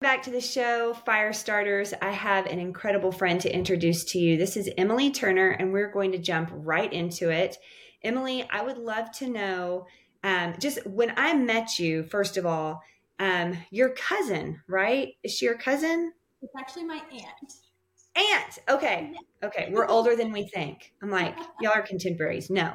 Back to the show, Fire Starters. I have an incredible friend to introduce to you. This is Emily Turner, and we're going to jump right into it. Emily, I would love to know um, just when I met you, first of all, um, your cousin, right? Is she your cousin? It's actually my aunt. Aunt. Okay. Okay. We're older than we think. I'm like, y'all are contemporaries. No.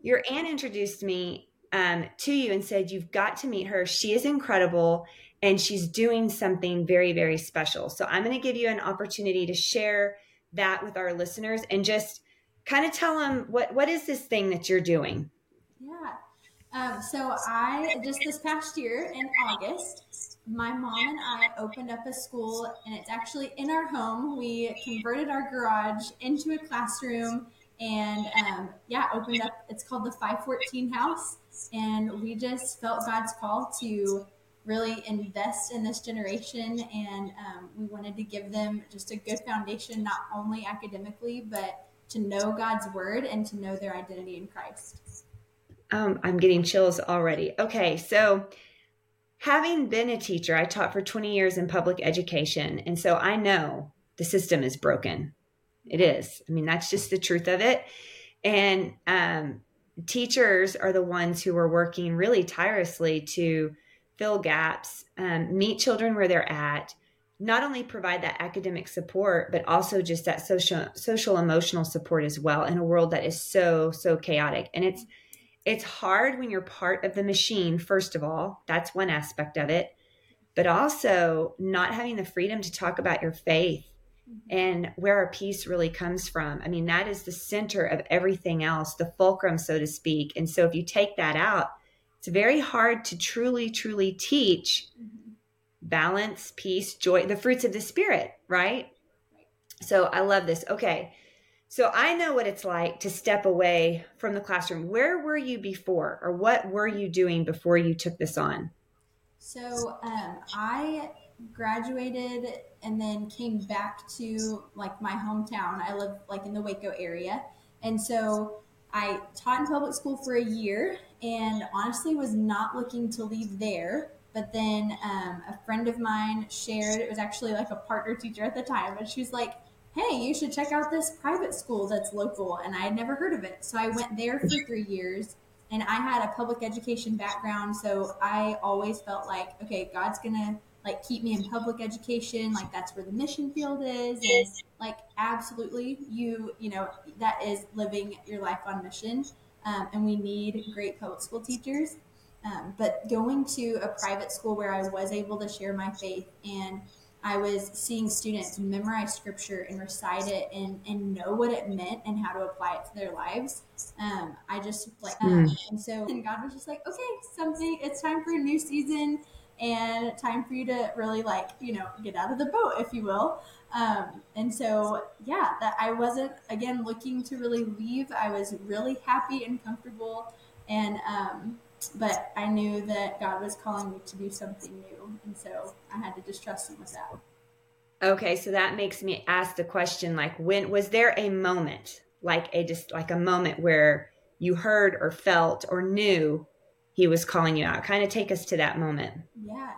Your aunt introduced me um, to you and said, You've got to meet her. She is incredible and she's doing something very, very special. So I'm going to give you an opportunity to share that with our listeners and just kind of tell them what what is this thing that you're doing. Yeah. Um, so I just this past year in August, my mom and I opened up a school, and it's actually in our home. We converted our garage into a classroom, and um, yeah, opened up. It's called the 514 House, and we just felt God's call to really invest in this generation and um, we wanted to give them just a good foundation not only academically but to know god's word and to know their identity in christ. Um, i'm getting chills already. Okay so having been a teacher i taught for 20 years in public education and so i know the system is broken. It is. I mean that's just the truth of it. And um, teachers are the ones who are working really tirelessly to fill gaps, um, meet children where they're at, not only provide that academic support, but also just that social social emotional support as well in a world that is so so chaotic. And it's it's hard when you're part of the machine. First of all, that's one aspect of it, but also not having the freedom to talk about your faith and where our peace really comes from. I mean, that is the center of everything else, the fulcrum, so to speak. And so if you take that out, it's very hard to truly, truly teach balance, peace, joy, the fruits of the spirit, right? So I love this. Okay. So I know what it's like to step away from the classroom. Where were you before, or what were you doing before you took this on? So um, I graduated and then came back to like my hometown. I live like in the Waco area. And so I taught in public school for a year and honestly was not looking to leave there. But then um, a friend of mine shared, it was actually like a partner teacher at the time, and she was like, hey, you should check out this private school that's local. And I had never heard of it. So I went there for three years and I had a public education background. So I always felt like, okay, God's going to like keep me in public education like that's where the mission field is and like absolutely you you know that is living your life on mission um, and we need great public school teachers um, but going to a private school where i was able to share my faith and i was seeing students memorize scripture and recite it and, and know what it meant and how to apply it to their lives um, i just like um, mm. and so and god was just like okay something it's time for a new season and time for you to really like you know get out of the boat if you will um, and so yeah that i wasn't again looking to really leave i was really happy and comfortable and um, but i knew that god was calling me to do something new and so i had to just trust him with that okay so that makes me ask the question like when was there a moment like a just like a moment where you heard or felt or knew he was calling you out. Kind of take us to that moment. Yeah.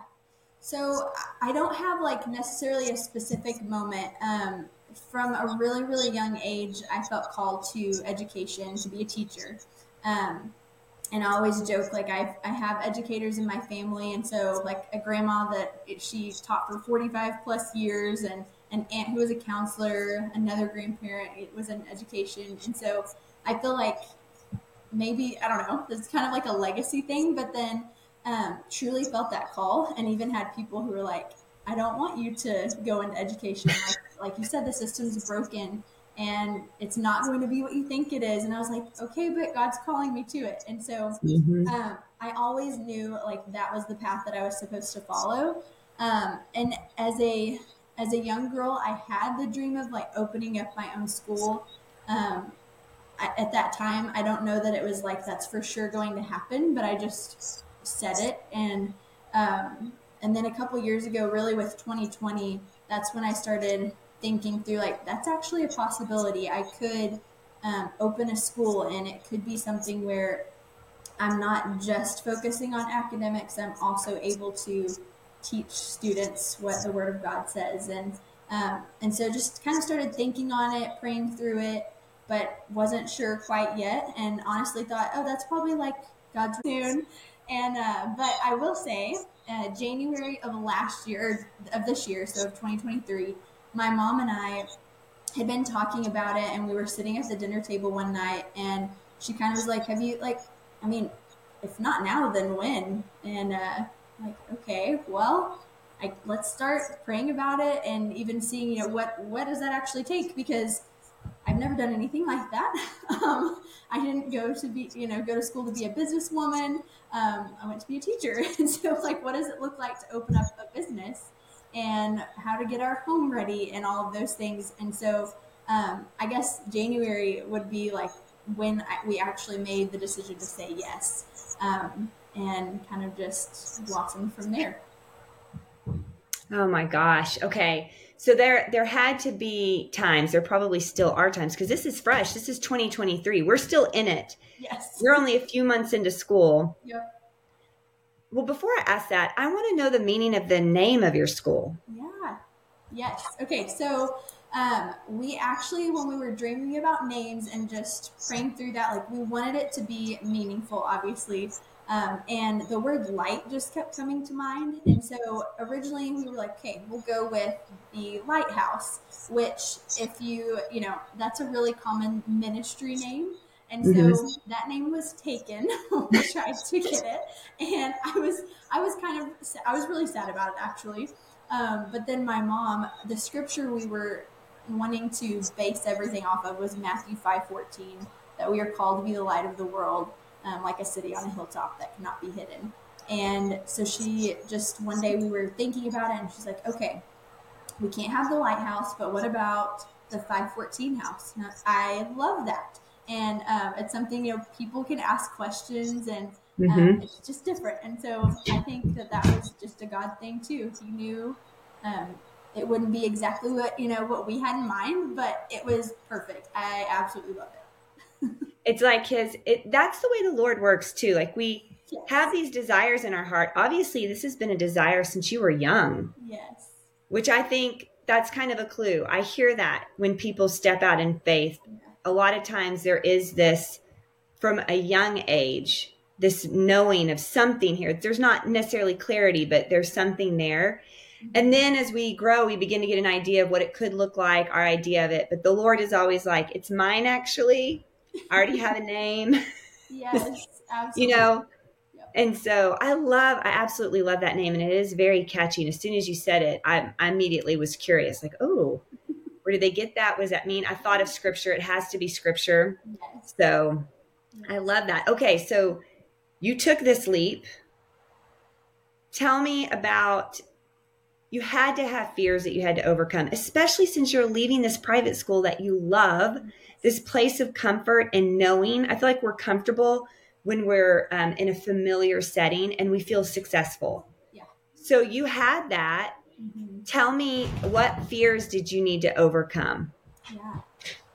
So I don't have like necessarily a specific moment. Um, from a really, really young age, I felt called to education, to be a teacher. Um, and I always joke like I, I have educators in my family, and so like a grandma that she taught for 45 plus years, and an aunt who was a counselor, another grandparent it was in education, and so I feel like maybe I don't know. It's kind of like a legacy thing, but then um, truly felt that call, and even had people who were like, "I don't want you to go into education. Like, like you said, the system's broken." And it's not going to be what you think it is. And I was like, okay, but God's calling me to it. And so mm-hmm. um, I always knew like that was the path that I was supposed to follow. Um, and as a as a young girl, I had the dream of like opening up my own school. Um, at that time, I don't know that it was like that's for sure going to happen, but I just said it. And um, and then a couple years ago, really with 2020, that's when I started thinking through like that's actually a possibility. I could um, open a school, and it could be something where I'm not just focusing on academics. I'm also able to teach students what the Word of God says. And um, and so just kind of started thinking on it, praying through it, but wasn't sure quite yet. And honestly thought, oh, that's probably like God's soon. And uh, but I will say, uh, January of last year, of this year, so 2023, my mom and I had been talking about it, and we were sitting at the dinner table one night, and she kind of was like, "Have you like? I mean, if not now, then when?" And uh, like, okay, well, I, let's start praying about it, and even seeing, you know, what what does that actually take? Because I've never done anything like that. Um, I didn't go to be, you know, go to school to be a businesswoman. Um, I went to be a teacher, and so like, what does it look like to open up a business? and how to get our home ready and all of those things. And so um, I guess January would be like when I, we actually made the decision to say yes um, and kind of just blossomed from there. Oh my gosh. Okay. So there there had to be times, there probably still are times because this is fresh. This is 2023. We're still in it. Yes. We're only a few months into school. Yep. Well, before I ask that, I want to know the meaning of the name of your school. Yeah. Yes. Okay. So um, we actually, when we were dreaming about names and just praying through that, like we wanted it to be meaningful, obviously. Um, and the word light just kept coming to mind. And so originally we were like, okay, we'll go with the lighthouse, which, if you, you know, that's a really common ministry name. And so mm-hmm. that name was taken when we tried to get it, and I was I was kind of I was really sad about it actually. Um, but then my mom, the scripture we were wanting to base everything off of was Matthew five fourteen, that we are called to be the light of the world, um, like a city on a hilltop that cannot be hidden. And so she just one day we were thinking about it, and she's like, okay, we can't have the lighthouse, but what about the 514 house? And I love that and um, it's something you know people can ask questions and um, mm-hmm. it's just different and so i think that that was just a god thing too he knew um, it wouldn't be exactly what you know what we had in mind but it was perfect i absolutely love it it's like his it, that's the way the lord works too like we yes. have these desires in our heart obviously this has been a desire since you were young yes which i think that's kind of a clue i hear that when people step out in faith yeah a lot of times there is this from a young age, this knowing of something here. There's not necessarily clarity, but there's something there. Mm-hmm. And then as we grow, we begin to get an idea of what it could look like, our idea of it. But the Lord is always like, it's mine actually. I already have a name. Yes, absolutely. you know, and so I love, I absolutely love that name, and it is very catchy. And as soon as you said it, I, I immediately was curious, like, oh, where did they get that? What does that mean? I thought of scripture. It has to be scripture. Yes. So yes. I love that. Okay, so you took this leap. Tell me about you had to have fears that you had to overcome, especially since you're leaving this private school that you love, this place of comfort and knowing. I feel like we're comfortable when we're um, in a familiar setting and we feel successful. Yeah. So you had that Mm-hmm. Tell me what fears did you need to overcome? Yeah.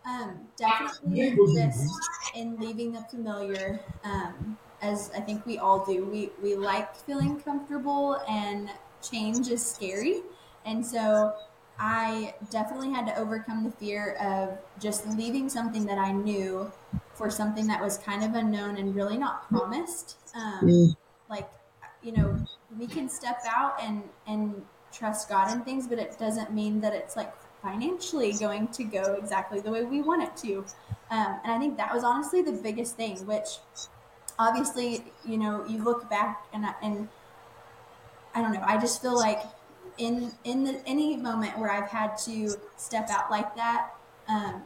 Um, definitely just in leaving the familiar, um, as I think we all do. We, we like feeling comfortable and change is scary. And so I definitely had to overcome the fear of just leaving something that I knew for something that was kind of unknown and really not promised. Um. Like, you know, we can step out and, and trust God in things, but it doesn't mean that it's like financially going to go exactly the way we want it to. Um, and I think that was honestly the biggest thing, which obviously, you know, you look back and, and I don't know, I just feel like in, in the, any moment where I've had to step out like that, um,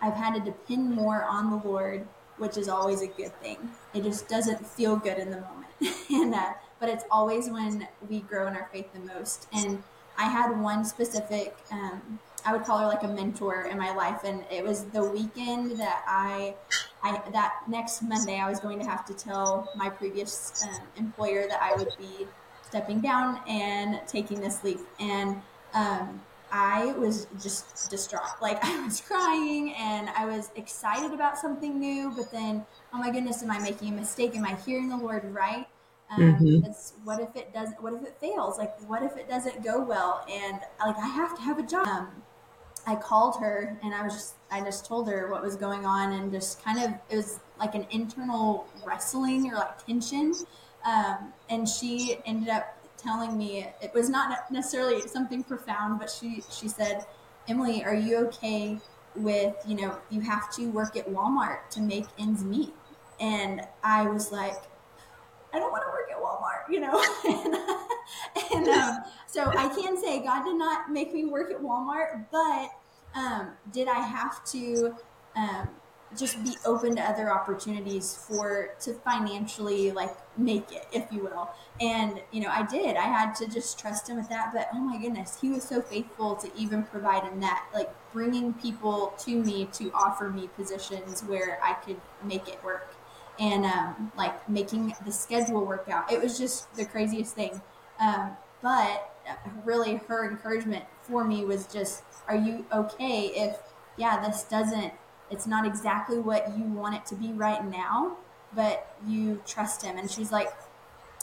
I've had to depend more on the Lord, which is always a good thing. It just doesn't feel good in the moment. and, uh, but it's always when we grow in our faith the most. And I had one specific, um, I would call her like a mentor in my life, and it was the weekend that I, I that next Monday I was going to have to tell my previous um, employer that I would be stepping down and taking this leap, and um, I was just distraught. Like I was crying and I was excited about something new, but then, oh my goodness, am I making a mistake? Am I hearing the Lord right? Um, mm-hmm. what if it doesn't? What if it fails? Like, what if it doesn't go well? And like, I have to have a job. Um, I called her and I was just, I just told her what was going on and just kind of, it was like an internal wrestling or like tension. Um, and she ended up telling me it was not necessarily something profound, but she, she said, Emily, are you okay with, you know, you have to work at Walmart to make ends meet? And I was like, I don't want to work at Walmart, you know? and, um, so I can say God did not make me work at Walmart, but um, did I have to um, just be open to other opportunities for to financially like make it, if you will? And you know, I did. I had to just trust him with that. But oh my goodness, he was so faithful to even provide in that, like bringing people to me to offer me positions where I could make it work and um, like making the schedule work out. It was just the craziest thing. Um, but really, her encouragement for me was just, "Are you okay if, yeah, this doesn't? It's not exactly what you want it to be right now, but you trust him." And she's like,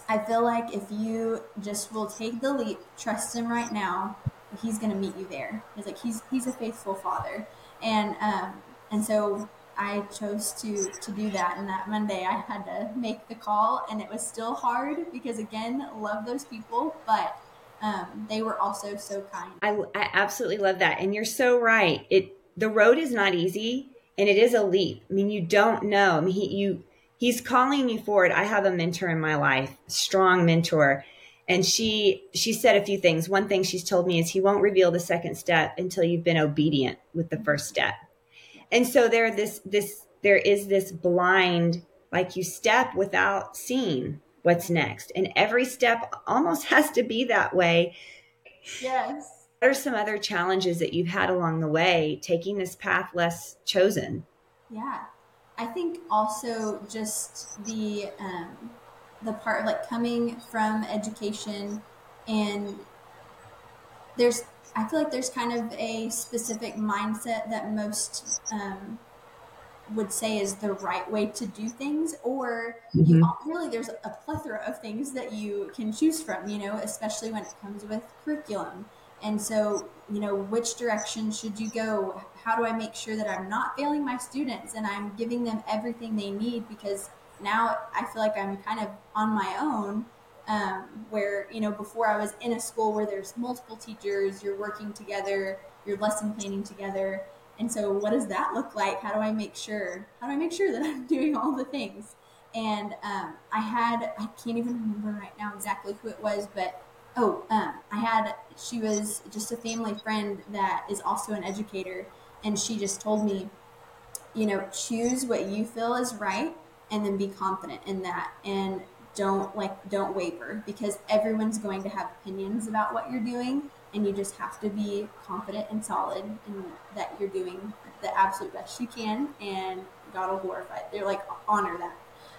"I feel like if you just will take the leap, trust him right now, he's going to meet you there." He's like, "He's he's a faithful father," and um, and so I chose to to do that. And that Monday, I had to make the call, and it was still hard because again, love those people, but um, they were also so kind. I, I absolutely love that, and you're so right. It the road is not easy, and it is a leap. I mean, you don't know. I mean, he, you he's calling you forward. I have a mentor in my life, strong mentor, and she she said a few things. One thing she's told me is he won't reveal the second step until you've been obedient with the first step and so there this this there is this blind like you step without seeing what's next and every step almost has to be that way yes are some other challenges that you've had along the way taking this path less chosen yeah i think also just the um the part of like coming from education and there's I feel like there's kind of a specific mindset that most um, would say is the right way to do things, or mm-hmm. you, really there's a plethora of things that you can choose from, you know, especially when it comes with curriculum. And so, you know, which direction should you go? How do I make sure that I'm not failing my students and I'm giving them everything they need? Because now I feel like I'm kind of on my own um, where you know before I was in a school where there's multiple teachers, you're working together, you're lesson planning together, and so what does that look like? How do I make sure? How do I make sure that I'm doing all the things? And um, I had I can't even remember right now exactly who it was, but oh, um, I had she was just a family friend that is also an educator, and she just told me, you know, choose what you feel is right, and then be confident in that. And don't like don't waver because everyone's going to have opinions about what you're doing and you just have to be confident and solid in that you're doing the absolute best you can and god will glorify it. they're like honor that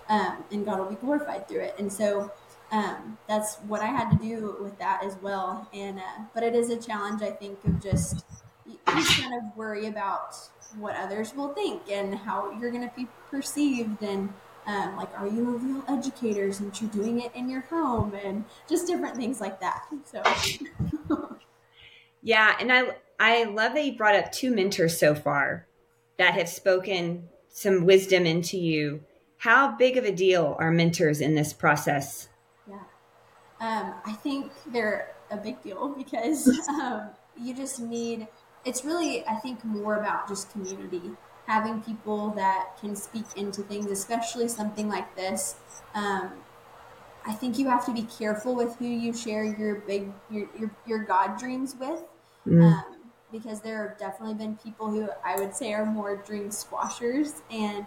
um, and god will be glorified through it and so um, that's what i had to do with that as well and uh, but it is a challenge i think of just you kind of worry about what others will think and how you're going to be perceived and um, like, are you a real educator since you're doing it in your home and just different things like that. So, yeah. And I, I love that you brought up two mentors so far that have spoken some wisdom into you. How big of a deal are mentors in this process? Um, I think they're a big deal because um, you just need, it's really, I think, more about just community having people that can speak into things, especially something like this. Um, I think you have to be careful with who you share your big your your, your God dreams with, mm. um, because there have definitely been people who I would say are more dream squashers, and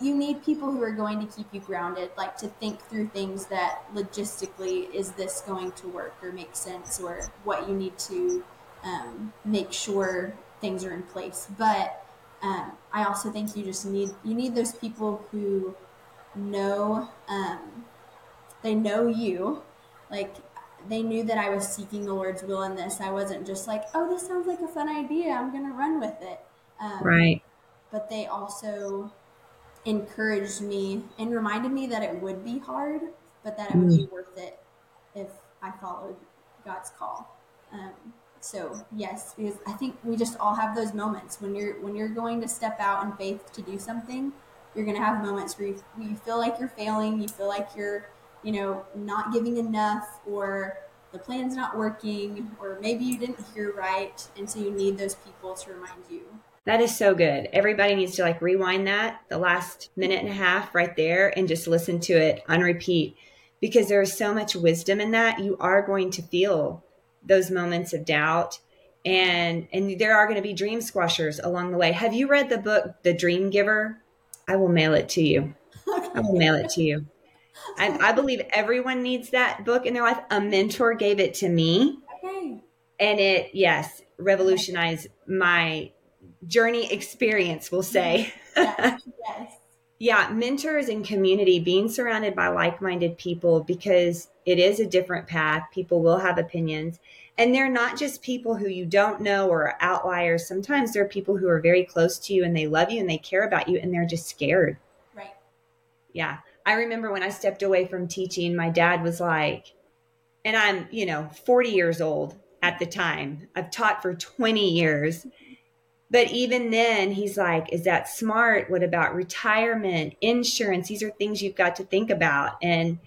you need people who are going to keep you grounded, like to think through things that logistically is this going to work or make sense, or what you need to um, make sure things are in place, but um, I also think you just need you need those people who know um, they know you, like they knew that I was seeking the Lord's will in this. I wasn't just like, oh, this sounds like a fun idea. I'm gonna run with it. Um, right. But they also encouraged me and reminded me that it would be hard but that it would be worth it if I followed God's call. Um, so yes, because I think we just all have those moments when you're when you're going to step out in faith to do something. You're going to have moments where you, where you feel like you're failing, you feel like you're, you know, not giving enough, or the plan's not working, or maybe you didn't hear right, and so you need those people to remind you. That is so good. Everybody needs to like rewind that the last minute and a half right there and just listen to it on repeat because there is so much wisdom in that. You are going to feel those moments of doubt and and there are going to be dream squashers along the way. Have you read the book The Dream Giver? I will mail it to you. I will mail it to you. I, I believe everyone needs that book in their life. A mentor gave it to me. Okay. And it, yes, revolutionized my journey experience, we'll say. Yes. yes. yeah, mentors and community, being surrounded by like minded people because it is a different path. People will have opinions. And they're not just people who you don't know or outliers. Sometimes they're people who are very close to you and they love you and they care about you and they're just scared. Right. Yeah. I remember when I stepped away from teaching, my dad was like, and I'm, you know, 40 years old at the time. I've taught for 20 years. But even then, he's like, Is that smart? What about retirement, insurance? These are things you've got to think about. And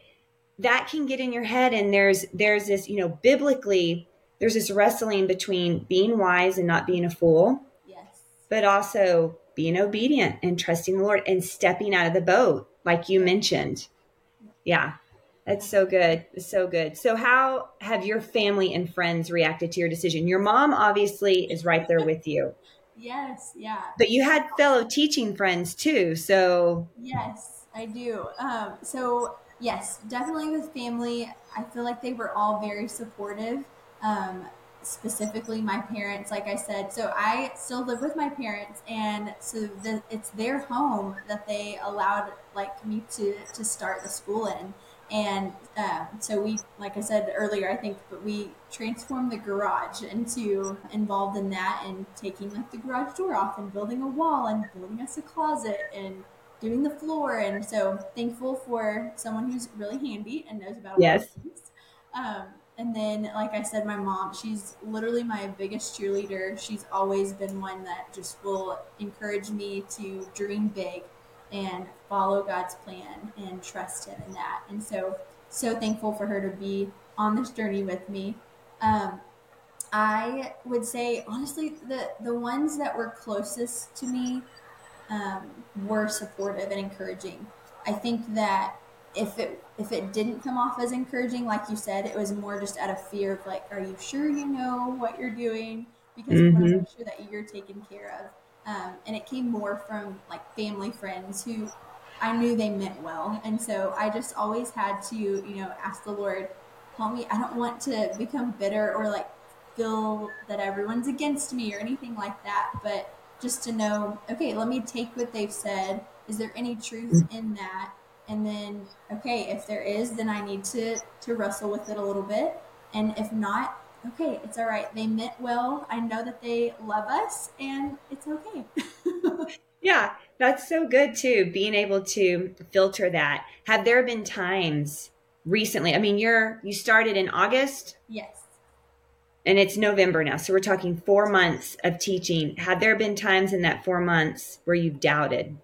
that can get in your head. And there's there's this, you know, biblically, there's this wrestling between being wise and not being a fool. Yes. But also being obedient and trusting the Lord and stepping out of the boat, like you mentioned. Yeah. That's so good. So good. So, how have your family and friends reacted to your decision? Your mom obviously is right there with you. Yes, yeah. But you had fellow teaching friends too, so yes, I do. Um, so yes, definitely with family, I feel like they were all very supportive. Um, specifically, my parents, like I said. So I still live with my parents, and so the, it's their home that they allowed like me to to start the school in. And um, so we, like I said earlier, I think, but we transformed the garage into involved in that and taking like the garage door off and building a wall and building us a closet and doing the floor. And so thankful for someone who's really handy and knows about yes. Um, and then, like I said, my mom, she's literally my biggest cheerleader. She's always been one that just will encourage me to dream big and follow God's plan and trust Him in that. And so, so thankful for her to be on this journey with me. Um, I would say, honestly, the, the ones that were closest to me um, were supportive and encouraging. I think that if it if it didn't come off as encouraging, like you said, it was more just out of fear of like, are you sure you know what you're doing? Because mm-hmm. we want to make sure that you're taken care of. Um, and it came more from like family friends who I knew they meant well. And so I just always had to, you know, ask the Lord, help me. I don't want to become bitter or like feel that everyone's against me or anything like that. But just to know, okay, let me take what they've said. Is there any truth in that? And then, okay, if there is, then I need to, to wrestle with it a little bit. And if not, okay, it's all right. They meant well. I know that they love us and it's okay. yeah, that's so good too, being able to filter that. Have there been times recently? I mean, you're you started in August? Yes. And it's November now. So we're talking 4 months of teaching. Have there been times in that 4 months where you've doubted?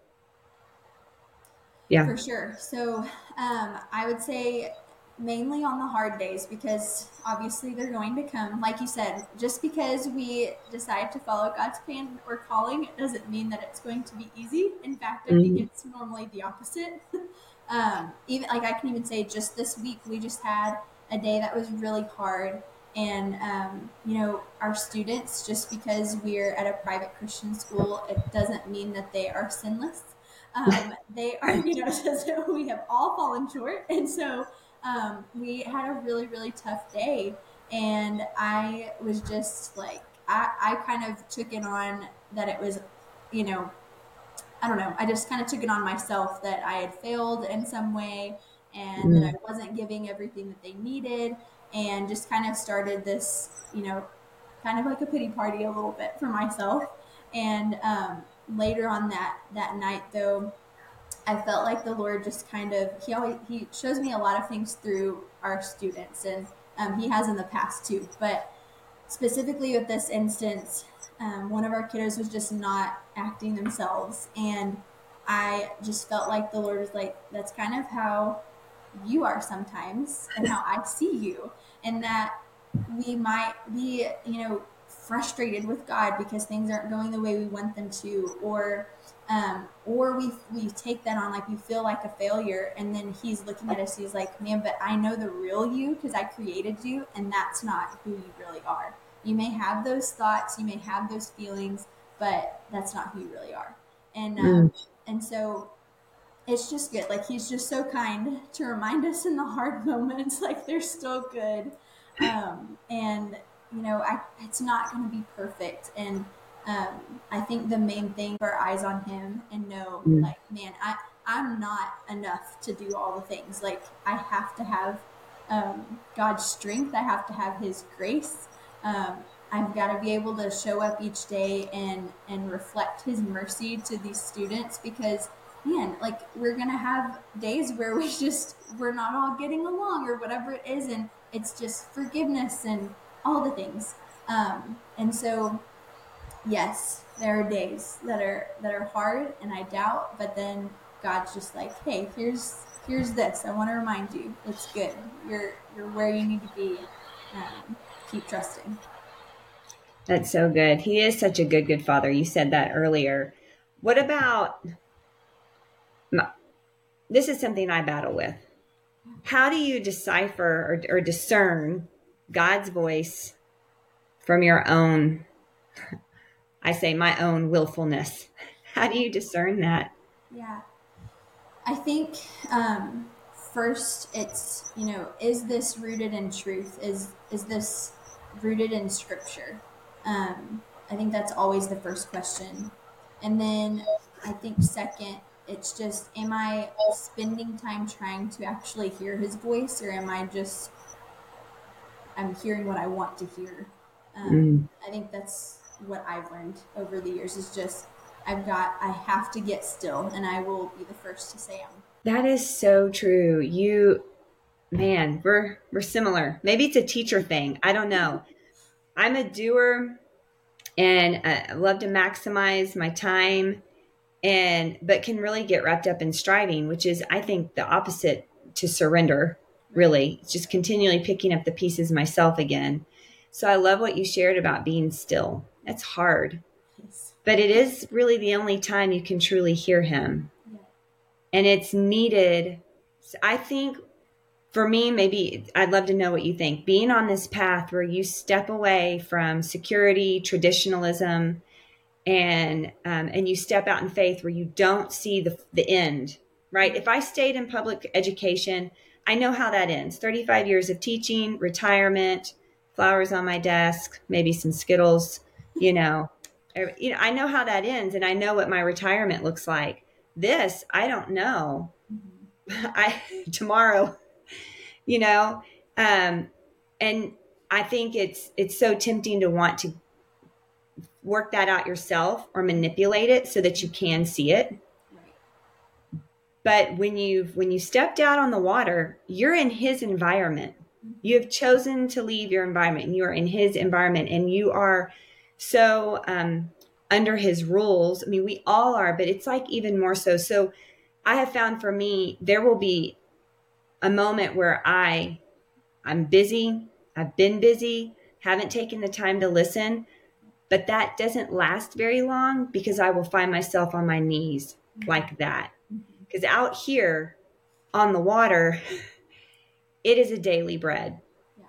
Yeah. For sure. So, um, I would say mainly on the hard days because obviously they're going to come. Like you said, just because we decide to follow God's plan or calling, it doesn't mean that it's going to be easy. In fact, I mm-hmm. think it's normally the opposite. um, even like I can even say, just this week we just had a day that was really hard. And um, you know, our students, just because we're at a private Christian school, it doesn't mean that they are sinless. Um, they are, you know, so we have all fallen short, and so um, we had a really, really tough day. And I was just like, I, I kind of took it on that it was, you know, I don't know. I just kind of took it on myself that I had failed in some way and mm. that I wasn't giving everything that they needed and just kind of started this, you know, kind of like a pity party a little bit for myself. And um, later on that, that night, though, I felt like the Lord just kind of he always he shows me a lot of things through our students, and um, he has in the past too. But specifically with this instance, um, one of our kiddos was just not acting themselves, and I just felt like the Lord was like, "That's kind of how you are sometimes, and how I see you," and that we might be, you know, frustrated with God because things aren't going the way we want them to, or um, or we we take that on like we feel like a failure, and then He's looking at us. He's like, "Man, but I know the real you because I created you, and that's not who you really are. You may have those thoughts, you may have those feelings, but that's not who you really are." And um, mm. and so it's just good. Like He's just so kind to remind us in the hard moments, like they're still good. Um, and you know, I, it's not going to be perfect. And um, I think the main thing for eyes on him and know, mm. like, man, I, I'm not enough to do all the things. Like, I have to have um, God's strength. I have to have His grace. Um, I've got to be able to show up each day and and reflect His mercy to these students because, man, like we're gonna have days where we just we're not all getting along or whatever it is, and it's just forgiveness and all the things. Um, and so, yes, there are days that are that are hard, and I doubt. But then God's just like, hey, here's here's this. I want to remind you, it's good. You're you're where you need to be. Um, keep trusting. That's so good. He is such a good, good father. You said that earlier. What about this? Is something I battle with. How do you decipher or, or discern God's voice from your own, I say, my own willfulness. How do you discern that? Yeah. I think um, first it's, you know, is this rooted in truth? Is, is this rooted in scripture? Um, I think that's always the first question. And then I think second, it's just, am I spending time trying to actually hear his voice or am I just I'm hearing what I want to hear. Um, mm. I think that's what I've learned over the years is just I've got I have to get still, and I will be the first to say I'm. That is so true. You, man, we're we're similar. Maybe it's a teacher thing. I don't know. I'm a doer, and I love to maximize my time, and but can really get wrapped up in striving, which is I think the opposite to surrender really just continually picking up the pieces myself again. So I love what you shared about being still. That's hard. Yes. But it is really the only time you can truly hear him. Yeah. And it's needed. I think for me, maybe I'd love to know what you think. Being on this path where you step away from security, traditionalism, and um, and you step out in faith where you don't see the the end. Right? If I stayed in public education, I know how that ends 35 years of teaching, retirement, flowers on my desk, maybe some Skittles, you know. You know, I know how that ends and I know what my retirement looks like. This, I don't know. I tomorrow, you know, um, and I think it's it's so tempting to want to work that out yourself or manipulate it so that you can see it but when you've when you stepped out on the water you're in his environment. You have chosen to leave your environment and you are in his environment and you are so um, under his rules. I mean we all are but it's like even more so. So i have found for me there will be a moment where i i'm busy. I've been busy. Haven't taken the time to listen but that doesn't last very long because i will find myself on my knees like that because out here on the water, it is a daily bread. Yeah.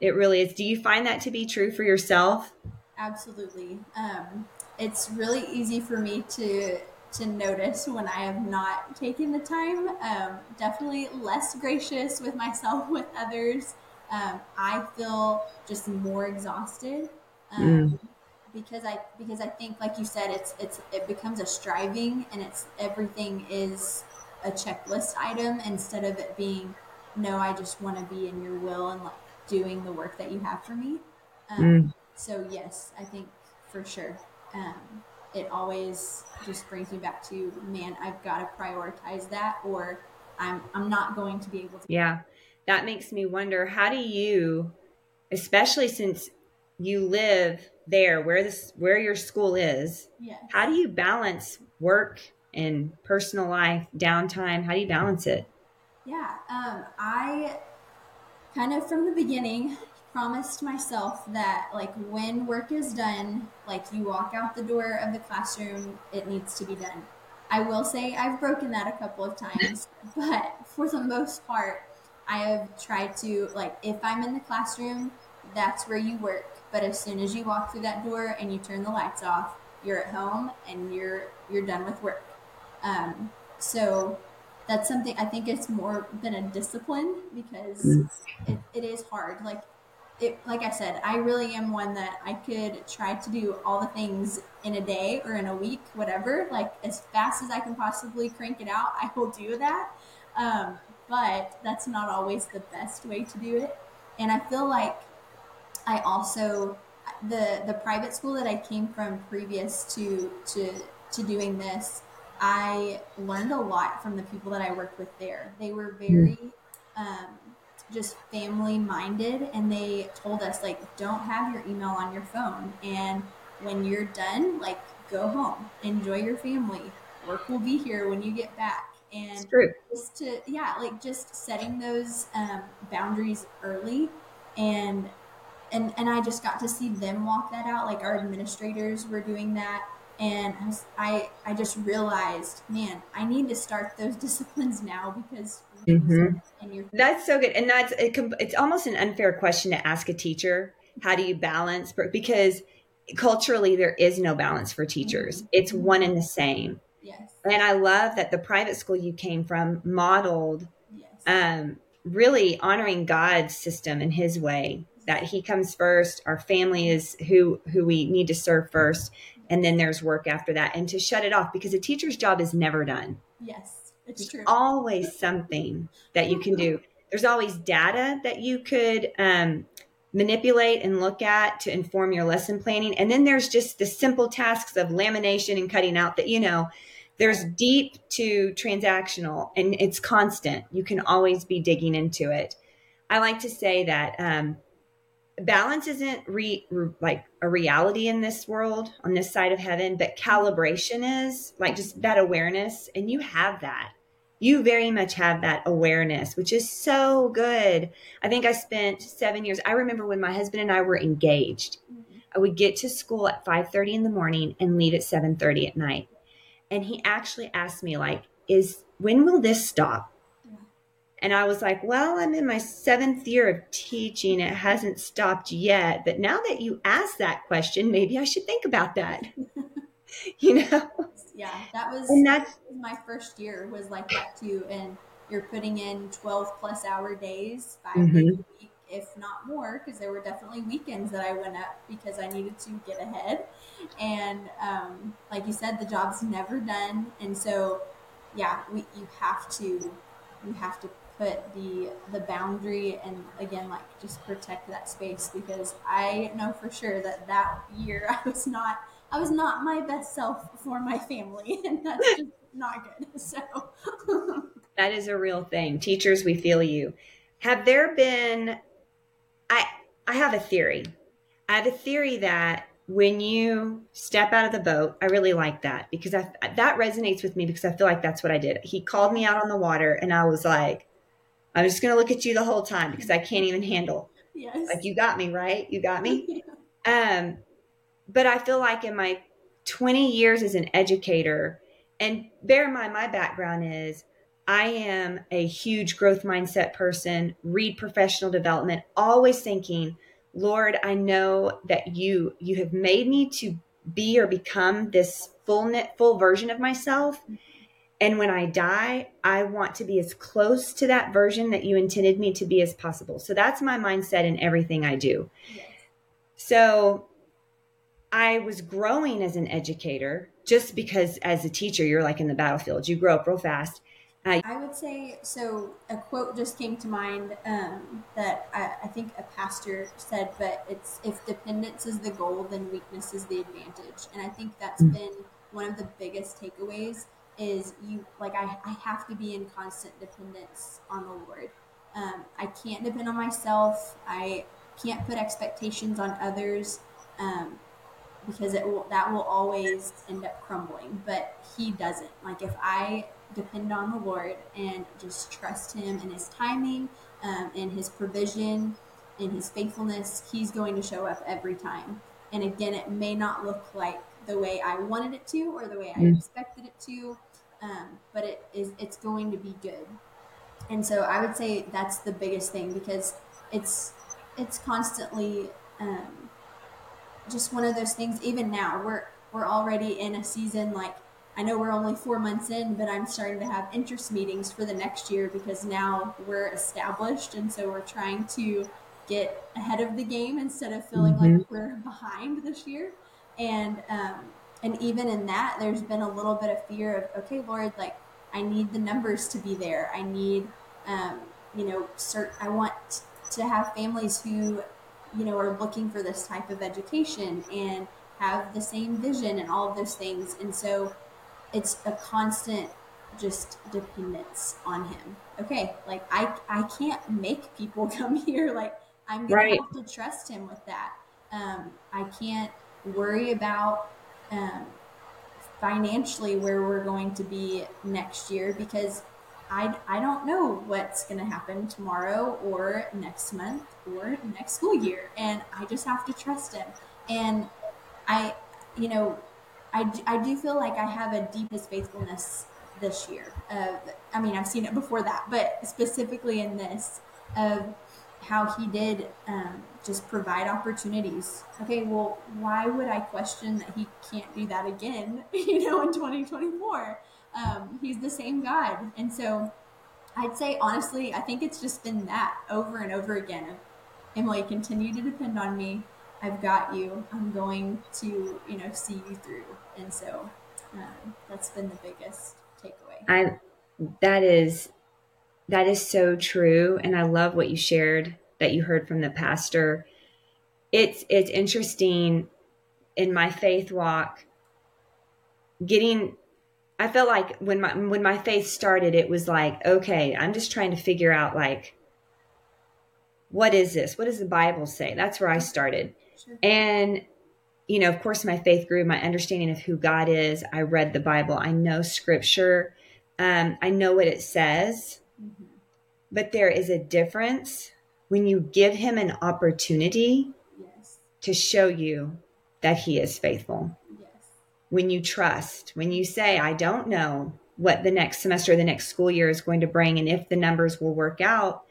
It really is. Do you find that to be true for yourself? Absolutely. Um, it's really easy for me to to notice when I have not taken the time. Um, definitely less gracious with myself, with others. Um, I feel just more exhausted. Um, mm because I because I think like you said it's it's it becomes a striving and it's everything is a checklist item instead of it being no I just want to be in your will and like doing the work that you have for me. Um, mm. So yes, I think for sure. Um, it always just brings me back to man, I've got to prioritize that or I'm I'm not going to be able to. Yeah. That makes me wonder how do you especially since you live there where this where your school is. Yes. How do you balance work and personal life, downtime? How do you balance it? Yeah, um, I kind of from the beginning promised myself that like when work is done, like you walk out the door of the classroom, it needs to be done. I will say I've broken that a couple of times, but for the most part, I have tried to like if I'm in the classroom, that's where you work. But as soon as you walk through that door and you turn the lights off, you're at home and you're you're done with work. Um, so that's something I think it's more than a discipline because mm. it, it is hard. Like it, like I said, I really am one that I could try to do all the things in a day or in a week, whatever. Like as fast as I can possibly crank it out, I will do that. Um, but that's not always the best way to do it. And I feel like I also the the private school that I came from previous to to to doing this, I learned a lot from the people that I worked with there. They were very um, just family minded, and they told us like, don't have your email on your phone, and when you're done, like, go home, enjoy your family. Work will be here when you get back. And just to yeah, like just setting those um, boundaries early, and and and I just got to see them walk that out. Like our administrators were doing that, and I I just realized, man, I need to start those disciplines now because mm-hmm. that's so good, and that's it, it's almost an unfair question to ask a teacher. How do you balance? Because culturally, there is no balance for teachers. Mm-hmm. It's one and the same. Yes. And I love that the private school you came from modeled yes. um, really honoring God's system and His way that he comes first. Our family is who who we need to serve first. And then there's work after that. And to shut it off because a teacher's job is never done. Yes it's true. always something that you can do. There's always data that you could um, manipulate and look at to inform your lesson planning. And then there's just the simple tasks of lamination and cutting out that you know there's deep to transactional and it's constant. You can always be digging into it. I like to say that um, balance isn't re, re, like a reality in this world on this side of heaven but calibration is like just that awareness and you have that. You very much have that awareness which is so good. I think i spent seven years i remember when my husband and i were engaged. I would get to school at 5.30 in the morning and leave at 7.30 at night. And he actually asked me like is when will this stop and I was like, well, I'm in my seventh year of teaching. It hasn't stopped yet. But now that you asked that question, maybe I should think about that. you know? Yeah, that was and that's my first year was like that too. And you're putting in 12 plus hour days, 5 mm-hmm. days a week, if not more, because there were definitely weekends that I went up because I needed to get ahead. And um, like you said, the job's never done. And so, yeah, we, you have to, you have to put the the boundary and again like just protect that space because I know for sure that that year I was not I was not my best self for my family and that's just not good so. That is a real thing. Teachers we feel you. Have there been I I have a theory. I have a theory that when you step out of the boat, I really like that because I, that resonates with me because I feel like that's what I did. He called me out on the water and I was like, I'm just going to look at you the whole time because I can't even handle. Yes. Like you got me, right? You got me. Um, but I feel like in my 20 years as an educator, and bear in mind, my background is I am a huge growth mindset person, read professional development, always thinking, Lord, I know that you you have made me to be or become this full knit full version of myself. And when I die, I want to be as close to that version that you intended me to be as possible. So that's my mindset in everything I do. Yes. So I was growing as an educator just because as a teacher, you're like in the battlefield, you grow up real fast. Uh, I would say so. A quote just came to mind um, that I, I, think a pastor said, but it's if dependence is the goal, then weakness is the advantage. And I think that's mm-hmm. been one of the biggest takeaways is you like I, I have to be in constant dependence on the Lord. Um, I can't depend on myself. I can't put expectations on others um, because it will that will always end up crumbling. But He doesn't. Like if I depend on the Lord and just trust Him in His timing, um, in His provision, in His faithfulness, He's going to show up every time. And again, it may not look like the way I wanted it to or the way I mm. expected it to, um, but it is it's going to be good. And so I would say that's the biggest thing because it's it's constantly um, just one of those things. Even now, we're we're already in a season like I know we're only four months in, but I'm starting to have interest meetings for the next year because now we're established, and so we're trying to get ahead of the game instead of feeling mm-hmm. like we're behind this year. And um, and even in that, there's been a little bit of fear of okay, Lord, like I need the numbers to be there. I need, um, you know, cert- I want to have families who, you know, are looking for this type of education and have the same vision and all of those things. And so it's a constant just dependence on him. Okay, like I I can't make people come here. Like I'm gonna right. have to trust him with that. Um, I can't worry about um, financially where we're going to be next year because I, I don't know what's going to happen tomorrow or next month or next school year. And I just have to trust him. And I, you know, I, I do feel like I have a deepest faithfulness this year. Of, I mean, I've seen it before that, but specifically in this, of how he did um, just provide opportunities. Okay, well, why would I question that he can't do that again, you know, in 2024? Um, he's the same God. And so I'd say, honestly, I think it's just been that over and over again. Emily, continue to depend on me. I've got you. I'm going to, you know, see you through. And so um, that's been the biggest takeaway. I, that is, that is so true. And I love what you shared that you heard from the pastor. It's, it's interesting in my faith walk, getting I felt like when my when my faith started, it was like, okay, I'm just trying to figure out like, what is this? What does the Bible say? That's where I started, sure. and you know, of course, my faith grew. My understanding of who God is. I read the Bible. I know Scripture. Um, I know what it says, mm-hmm. but there is a difference when you give Him an opportunity yes. to show you that He is faithful when you trust, when you say, I don't know what the next semester, the next school year is going to bring, and if the numbers will work out.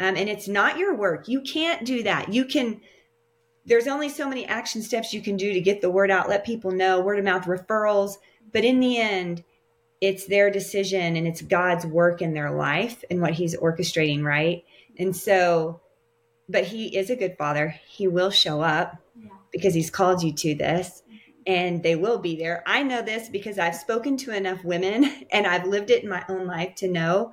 Um, and it's not your work. You can't do that. You can, there's only so many action steps you can do to get the word out, let people know, word of mouth referrals. But in the end, it's their decision and it's God's work in their life and what He's orchestrating, right? And so, but He is a good Father. He will show up yeah. because He's called you to this and they will be there. I know this because I've spoken to enough women and I've lived it in my own life to know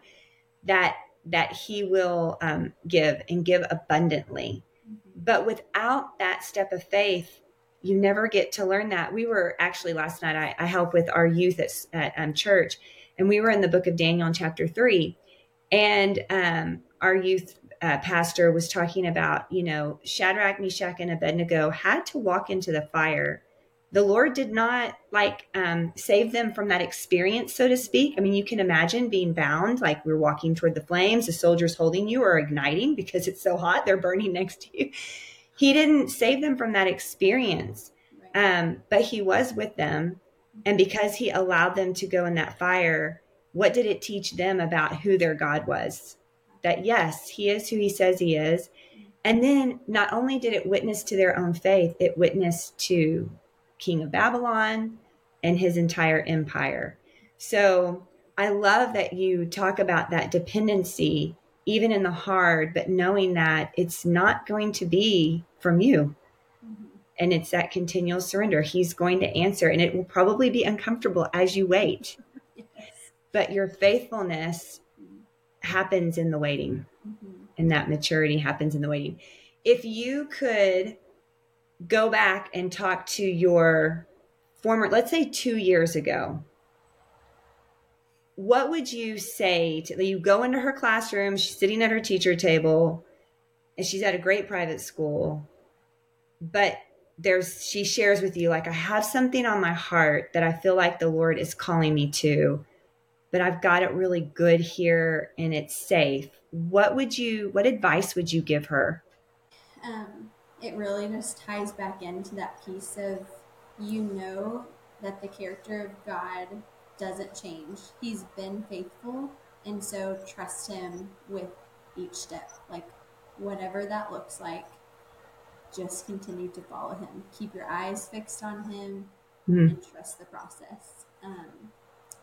that that he will um, give and give abundantly. Mm-hmm. But without that step of faith, you never get to learn that. We were actually last night. I, I help with our youth at, at um, church, and we were in the book of Daniel chapter three, and um, our youth uh, pastor was talking about, you know, Shadrach, Meshach, and Abednego had to walk into the fire the Lord did not like um, save them from that experience, so to speak. I mean, you can imagine being bound, like we're walking toward the flames, the soldiers holding you are igniting because it's so hot, they're burning next to you. He didn't save them from that experience, um, but He was with them. And because He allowed them to go in that fire, what did it teach them about who their God was? That yes, He is who He says He is. And then not only did it witness to their own faith, it witnessed to king of Babylon and his entire empire. So I love that you talk about that dependency, even in the hard, but knowing that it's not going to be from you. Mm-hmm. And it's that continual surrender. He's going to answer, and it will probably be uncomfortable as you wait. yes. but your faithfulness happens in the waiting mm-hmm. and that maturity happens in the waiting if you could go back and talk to your former let's say 2 years ago what would you say to you go into her classroom she's sitting at her teacher table and she's at a great private school but there's she shares with you like i have something on my heart that i feel like the lord is calling me to but i've got it really good here and it's safe. What would you what advice would you give her? Um, it really just ties back into that piece of you know that the character of god doesn't change he's been faithful and so trust him with each step like whatever that looks like just continue to follow him. Keep your eyes fixed on him mm-hmm. and trust the process. Um,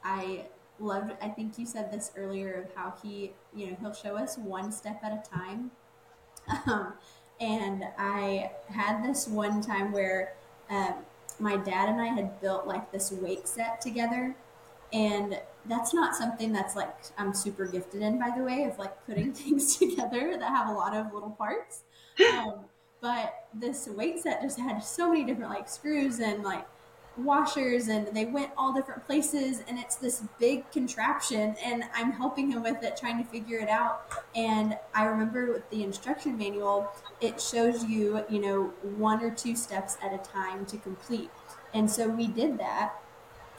I loved, I think you said this earlier of how he, you know, he'll show us one step at a time. Um, and I had this one time where um, my dad and I had built like this weight set together. And that's not something that's like I'm super gifted in, by the way, of like putting things together that have a lot of little parts. Um, but this weight set just had so many different like screws and like washers and they went all different places and it's this big contraption and I'm helping him with it trying to figure it out and I remember with the instruction manual it shows you you know one or two steps at a time to complete and so we did that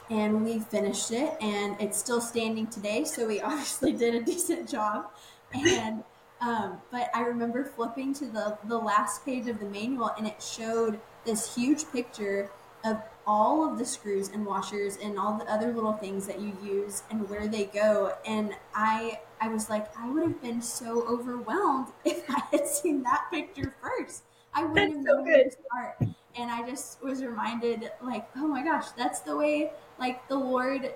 and we finished it and it's still standing today so we obviously did a decent job and um, but I remember flipping to the, the last page of the manual and it showed this huge picture of all of the screws and washers and all the other little things that you use and where they go. And I I was like, I would have been so overwhelmed if I had seen that picture first. I wouldn't have known where to start. And I just was reminded, like, oh my gosh, that's the way, like, the Lord,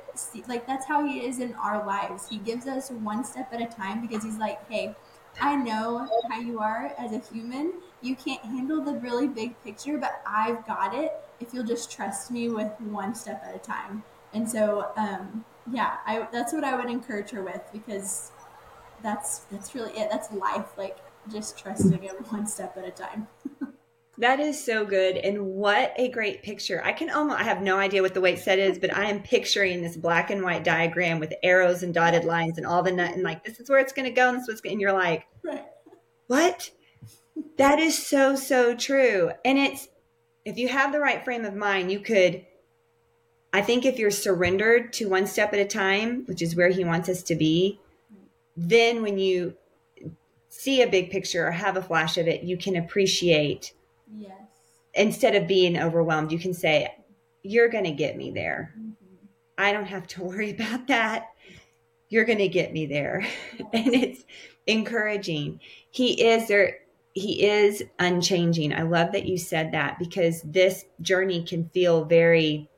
like, that's how He is in our lives. He gives us one step at a time because He's like, hey, I know how you are as a human. You can't handle the really big picture, but I've got it if you'll just trust me with one step at a time. And so, um, yeah, I, that's what I would encourage her with because that's that's really it. That's life, like just trusting it one step at a time. That is so good. And what a great picture. I can almost, I have no idea what the weight set is, but I am picturing this black and white diagram with arrows and dotted lines and all the nut and like, this is where it's going to go. And this is and you're like, right. what? That is so, so true. And it's, if you have the right frame of mind, you could, I think if you're surrendered to one step at a time, which is where he wants us to be, then when you see a big picture or have a flash of it, you can appreciate Yes. Instead of being overwhelmed, you can say, You're going to get me there. Mm-hmm. I don't have to worry about that. You're going to get me there. Yes. and it's encouraging. He is there. He is unchanging. I love that you said that because this journey can feel very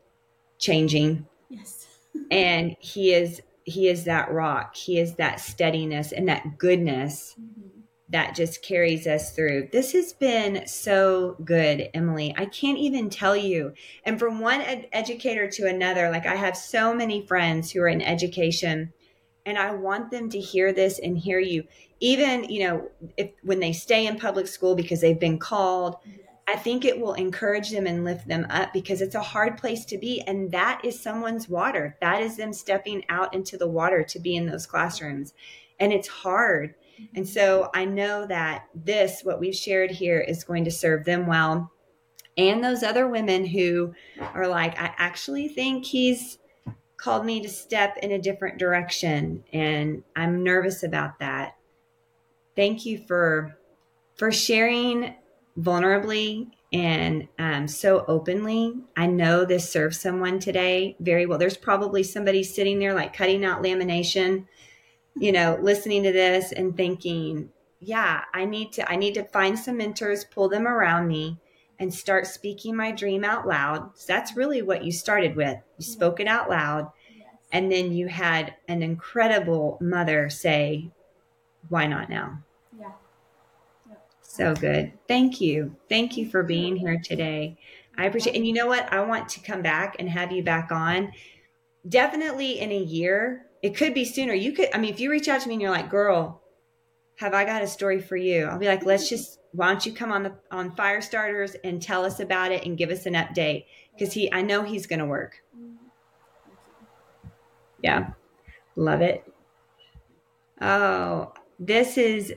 changing. Yes. and he is he is that rock. He is that steadiness and that goodness. Mm-hmm that just carries us through. This has been so good, Emily. I can't even tell you. And from one ed- educator to another, like I have so many friends who are in education and I want them to hear this and hear you. Even, you know, if when they stay in public school because they've been called, I think it will encourage them and lift them up because it's a hard place to be. And that is someone's water. That is them stepping out into the water to be in those classrooms. And it's hard. And so I know that this, what we've shared here, is going to serve them well. And those other women who are like, I actually think he's called me to step in a different direction. And I'm nervous about that. Thank you for for sharing vulnerably and um, so openly. I know this serves someone today very well. There's probably somebody sitting there like cutting out lamination you know, listening to this and thinking, yeah, I need to I need to find some mentors, pull them around me and start speaking my dream out loud. So that's really what you started with. You spoke it out loud. Yes. And then you had an incredible mother say, "Why not now?" Yeah. Yep. So good. Thank you. Thank you for being here today. I appreciate and you know what? I want to come back and have you back on definitely in a year it could be sooner. You could, I mean, if you reach out to me and you're like, girl, have I got a story for you? I'll be like, mm-hmm. let's just, why don't you come on the, on fire starters and tell us about it and give us an update? Cause he, I know he's going to work. Mm-hmm. Yeah. Love it. Oh, this is